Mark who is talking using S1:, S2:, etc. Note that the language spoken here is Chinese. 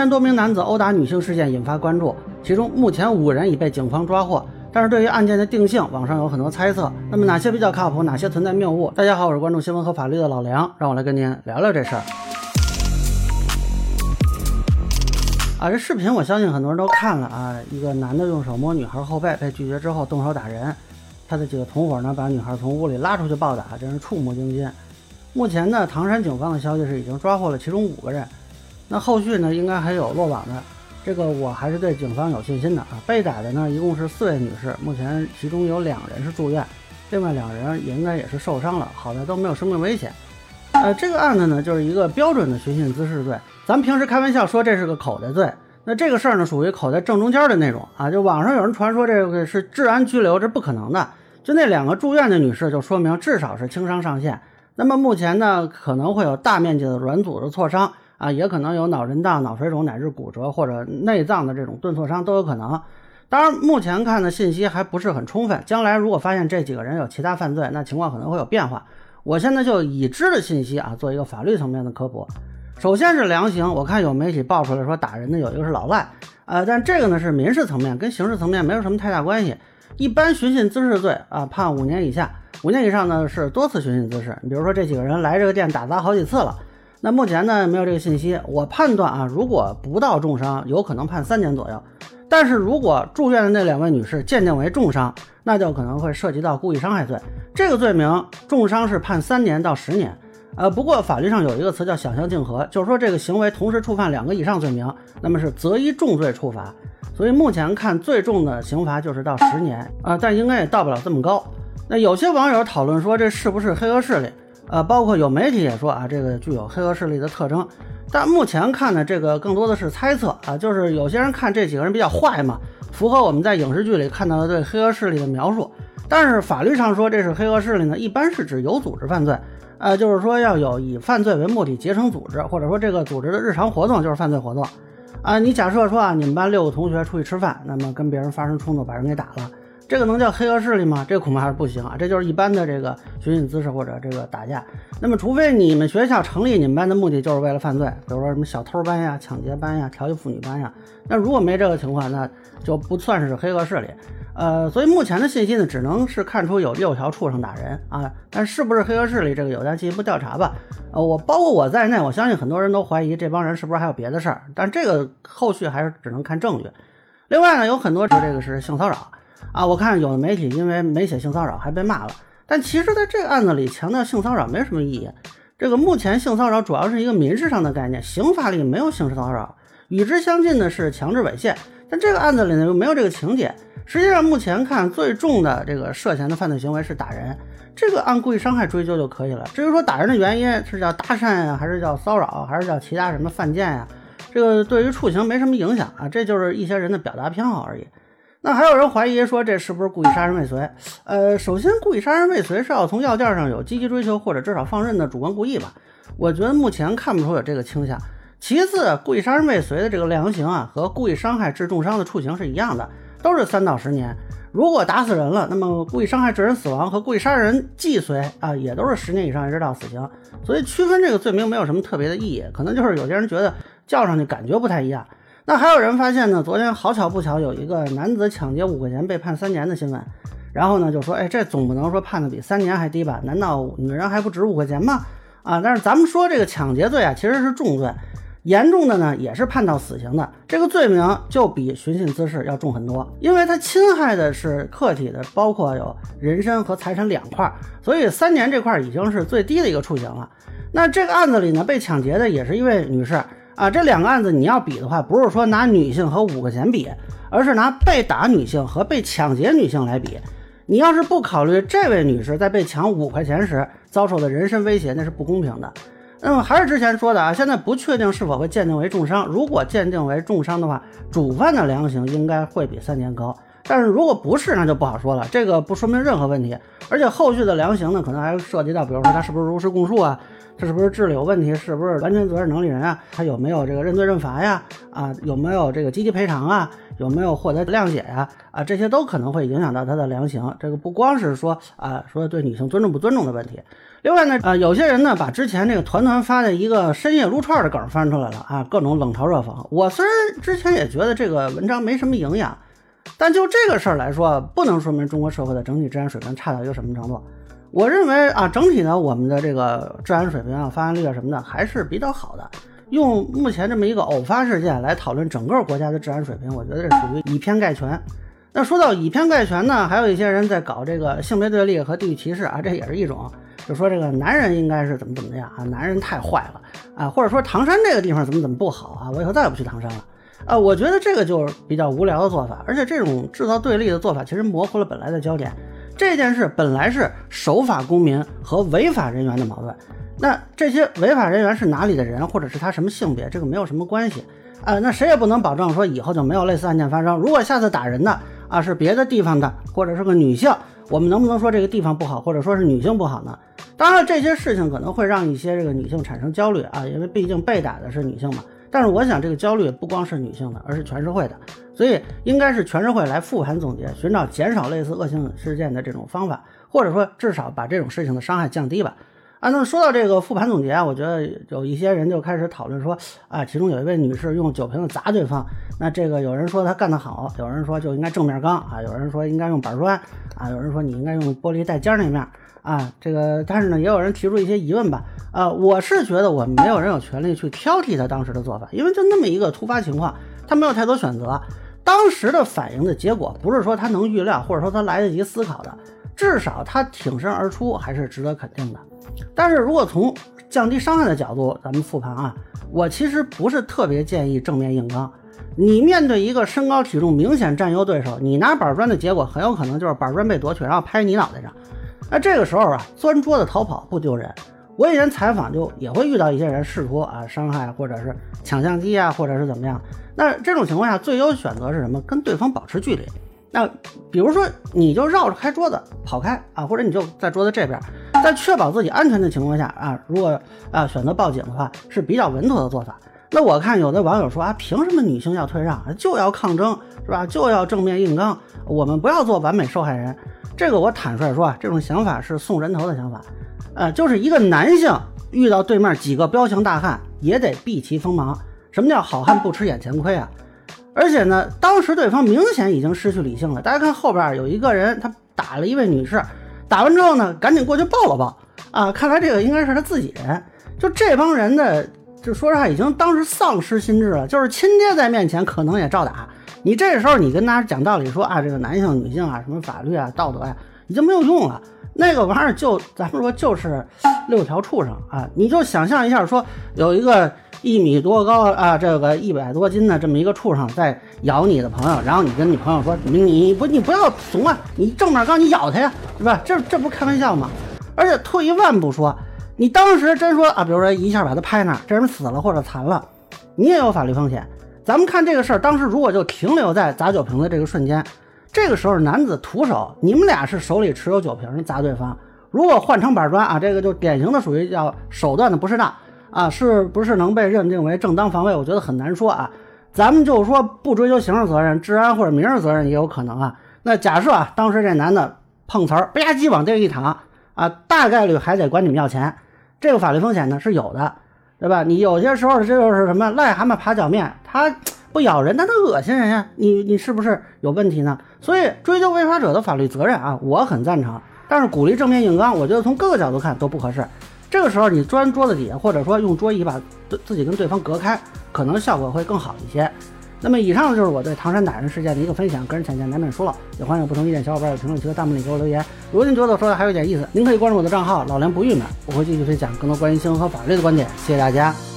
S1: 三多名男子殴打女性事件引发关注，其中目前五人已被警方抓获。但是对于案件的定性，网上有很多猜测。那么哪些比较靠谱，哪些存在谬误？大家好，我是关注新闻和法律的老梁，让我来跟您聊聊这事儿。啊，这视频我相信很多人都看了啊，一个男的用手摸女孩后背，被拒绝之后动手打人，他的几个同伙呢把女孩从屋里拉出去暴打，真是触目惊心。目前呢，唐山警方的消息是已经抓获了其中五个人。那后续呢，应该还有落网的，这个我还是对警方有信心的啊。被打的呢，一共是四位女士，目前其中有两人是住院，另外两人也应该也是受伤了，好在都没有生命危险。呃，这个案子呢，就是一个标准的寻衅滋事罪。咱们平时开玩笑说这是个口袋罪，那这个事儿呢，属于口袋正中间的那种啊。就网上有人传说这个是治安拘留，这不可能的。就那两个住院的女士，就说明至少是轻伤上线。那么目前呢，可能会有大面积的软组织挫伤。啊，也可能有脑震荡、脑水肿乃至骨折或者内脏的这种钝挫伤都有可能。当然，目前看的信息还不是很充分。将来如果发现这几个人有其他犯罪，那情况可能会有变化。我现在就已知的信息啊，做一个法律层面的科普。首先是量刑，我看有媒体爆出来说打人的有一个是老赖，呃，但这个呢是民事层面，跟刑事层面没有什么太大关系。一般寻衅滋事罪啊，判五年以下，五年以上呢是多次寻衅滋事。你比如说这几个人来这个店打砸好几次了。那目前呢没有这个信息，我判断啊，如果不到重伤，有可能判三年左右。但是如果住院的那两位女士鉴定为重伤，那就可能会涉及到故意伤害罪。这个罪名重伤是判三年到十年。呃，不过法律上有一个词叫想象竞合，就是说这个行为同时触犯两个以上罪名，那么是择一重罪处罚。所以目前看最重的刑罚就是到十年啊，但应该也到不了这么高。那有些网友讨论说这是不是黑恶势力？呃，包括有媒体也说啊，这个具有黑恶势力的特征，但目前看呢，这个更多的是猜测啊，就是有些人看这几个人比较坏嘛，符合我们在影视剧里看到的对黑恶势力的描述。但是法律上说这是黑恶势力呢，一般是指有组织犯罪，呃，就是说要有以犯罪为目的结成组织，或者说这个组织的日常活动就是犯罪活动。啊，你假设说啊，你们班六个同学出去吃饭，那么跟别人发生冲突，把人给打了。这个能叫黑恶势力吗？这恐怕还是不行啊！这就是一般的这个寻衅滋事或者这个打架。那么，除非你们学校成立你们班的目的就是为了犯罪，比如说什么小偷班呀、抢劫班呀、调戏妇女班呀。那如果没这个情况，那就不算是黑恶势力。呃，所以目前的信息呢，只能是看出有六条畜生打人啊，但是不是黑恶势力，这个有待进一步调查吧。呃，我包括我在内，我相信很多人都怀疑这帮人是不是还有别的事儿，但这个后续还是只能看证据。另外呢，有很多说这个是性骚扰。啊，我看有的媒体因为没写性骚扰还被骂了，但其实在这个案子里强调性骚扰没什么意义。这个目前性骚扰主要是一个民事上的概念，刑法里没有性骚扰，与之相近的是强制猥亵，但这个案子里呢又没有这个情节。实际上目前看最重的这个涉嫌的犯罪行为是打人，这个按故意伤害追究就可以了。至于说打人的原因是叫搭讪呀，还是叫骚扰，还是叫其他什么犯贱呀，这个对于处刑没什么影响啊，这就是一些人的表达偏好而已。那还有人怀疑说这是不是故意杀人未遂？呃，首先故意杀人未遂是要从要件上有积极追求或者至少放任的主观故意吧？我觉得目前看不出有这个倾向。其次，故意杀人未遂的这个量刑啊，和故意伤害致重伤的处刑是一样的，都是三到十年。如果打死人了，那么故意伤害致人死亡和故意杀人既遂啊，也都是十年以上一直到死刑。所以区分这个罪名没有什么特别的意义，可能就是有些人觉得叫上去感觉不太一样。那还有人发现呢？昨天好巧不巧，有一个男子抢劫五块钱被判三年的新闻，然后呢就说，哎，这总不能说判的比三年还低吧？难道女人还不值五块钱吗？啊，但是咱们说这个抢劫罪啊，其实是重罪，严重的呢也是判到死刑的，这个罪名就比寻衅滋事要重很多，因为它侵害的是客体的，包括有人身和财产两块，所以三年这块已经是最低的一个处刑了。那这个案子里呢，被抢劫的也是一位女士。啊，这两个案子你要比的话，不是说拿女性和五块钱比，而是拿被打女性和被抢劫女性来比。你要是不考虑这位女士在被抢五块钱时遭受的人身威胁，那是不公平的。那么还是之前说的啊，现在不确定是否会鉴定为重伤。如果鉴定为重伤的话，主犯的量刑应该会比三年高。但是如果不是，那就不好说了。这个不说明任何问题，而且后续的量刑呢，可能还涉及到，比如说他是不是如实供述啊。他是不是智力有问题？是不是完全责任能力人啊？他有没有这个认罪认罚呀？啊，有没有这个积极赔偿啊？有没有获得谅解呀？啊，这些都可能会影响到他的量刑。这个不光是说啊，说对女性尊重不尊重的问题。另外呢，呃，有些人呢把之前这个团团发的一个深夜撸串的梗翻出来了啊，各种冷嘲热讽。我虽然之前也觉得这个文章没什么营养，但就这个事儿来说，不能说明中国社会的整体治安水平差到一个什么程度。我认为啊，整体呢，我们的这个治安水平啊、发案率啊什么的还是比较好的。用目前这么一个偶发事件来讨论整个国家的治安水平，我觉得这属于以偏概全。那说到以偏概全呢，还有一些人在搞这个性别对立和地域歧视啊，这也是一种，就说这个男人应该是怎么怎么样啊，男人太坏了啊，或者说唐山这个地方怎么怎么不好啊，我以后再也不去唐山了啊。我觉得这个就是比较无聊的做法，而且这种制造对立的做法，其实模糊了本来的焦点。这件事本来是守法公民和违法人员的矛盾，那这些违法人员是哪里的人，或者是他什么性别，这个没有什么关系啊。那谁也不能保证说以后就没有类似案件发生。如果下次打人的啊是别的地方的，或者是个女性，我们能不能说这个地方不好，或者说是女性不好呢？当然，这些事情可能会让一些这个女性产生焦虑啊，因为毕竟被打的是女性嘛。但是我想，这个焦虑不光是女性的，而是全社会的，所以应该是全社会来复盘总结，寻找减少类似恶性事件的这种方法，或者说至少把这种事情的伤害降低吧。啊，那说到这个复盘总结啊，我觉得有一些人就开始讨论说，啊，其中有一位女士用酒瓶子砸对方，那这个有人说她干得好，有人说就应该正面刚啊，有人说应该用板砖啊，有人说你应该用玻璃带尖那面。啊，这个，但是呢，也有人提出一些疑问吧。啊，我是觉得我们没有人有权利去挑剔他当时的做法，因为就那么一个突发情况，他没有太多选择。当时的反应的结果，不是说他能预料，或者说他来得及思考的，至少他挺身而出还是值得肯定的。但是如果从降低伤害的角度，咱们复盘啊，我其实不是特别建议正面硬刚。你面对一个身高体重明显占优对手，你拿板砖的结果，很有可能就是板砖被夺取，然后拍你脑袋上。那这个时候啊，钻桌子逃跑不丢人。我以前采访就也会遇到一些人试图啊伤害，或者是抢相机啊，或者是怎么样。那这种情况下，最优选择是什么？跟对方保持距离。那比如说，你就绕着开桌子跑开啊，或者你就在桌子这边，在确保自己安全的情况下啊，如果啊选择报警的话，是比较稳妥的做法。那我看有的网友说啊，凭什么女性要退让，就要抗争是吧？就要正面硬刚，我们不要做完美受害人。这个我坦率说啊，这种想法是送人头的想法，呃，就是一个男性遇到对面几个彪形大汉，也得避其锋芒。什么叫好汉不吃眼前亏啊？而且呢，当时对方明显已经失去理性了。大家看后边有一个人，他打了一位女士，打完之后呢，赶紧过去抱了抱啊。看来这个应该是他自己人。就这帮人的，就说实话已经当时丧失心智了，就是亲爹在面前可能也照打。你这时候你跟他讲道理说啊，这个男性、女性啊，什么法律啊、道德呀，已经没有用了。那个玩意儿就咱们说就是六条畜生啊！你就想象一下，说有一个一米多高啊，这个一百多斤的这么一个畜生在咬你的朋友，然后你跟你朋友说，你不你不要怂啊，你正面刚你咬他呀，是吧？这这不开玩笑吗？而且退一万步说，你当时真说啊，比如说一下把他拍那儿，这人死了或者残了，你也有法律风险。咱们看这个事儿，当时如果就停留在砸酒瓶的这个瞬间，这个时候男子徒手，你们俩是手里持有酒瓶砸对方。如果换成板砖啊，这个就典型的属于叫手段的不适当啊，是不是能被认定为正当防卫？我觉得很难说啊。咱们就说不追究刑事责任，治安或者民事责任也有可能啊。那假设啊，当时这男的碰瓷儿，吧唧往地上一躺啊，大概率还得管你们要钱，这个法律风险呢是有的。对吧？你有些时候这就是什么癞蛤蟆爬脚面，它不咬人，但它恶心人呀。你你是不是有问题呢？所以追究违法者的法律责任啊，我很赞成。但是鼓励正面硬刚，我觉得从各个角度看都不合适。这个时候你钻桌子底下，或者说用桌椅把自己跟对方隔开，可能效果会更好一些。那么以上就是我对唐山打人事件的一个分享，个人浅见难免疏漏，也欢迎有不同意见小伙伴在评论区和弹幕里给我留言。如果您觉得我说的还有点意思，您可以关注我的账号老梁不郁闷，我会继续分享更多关于新闻和法律的观点。谢谢大家。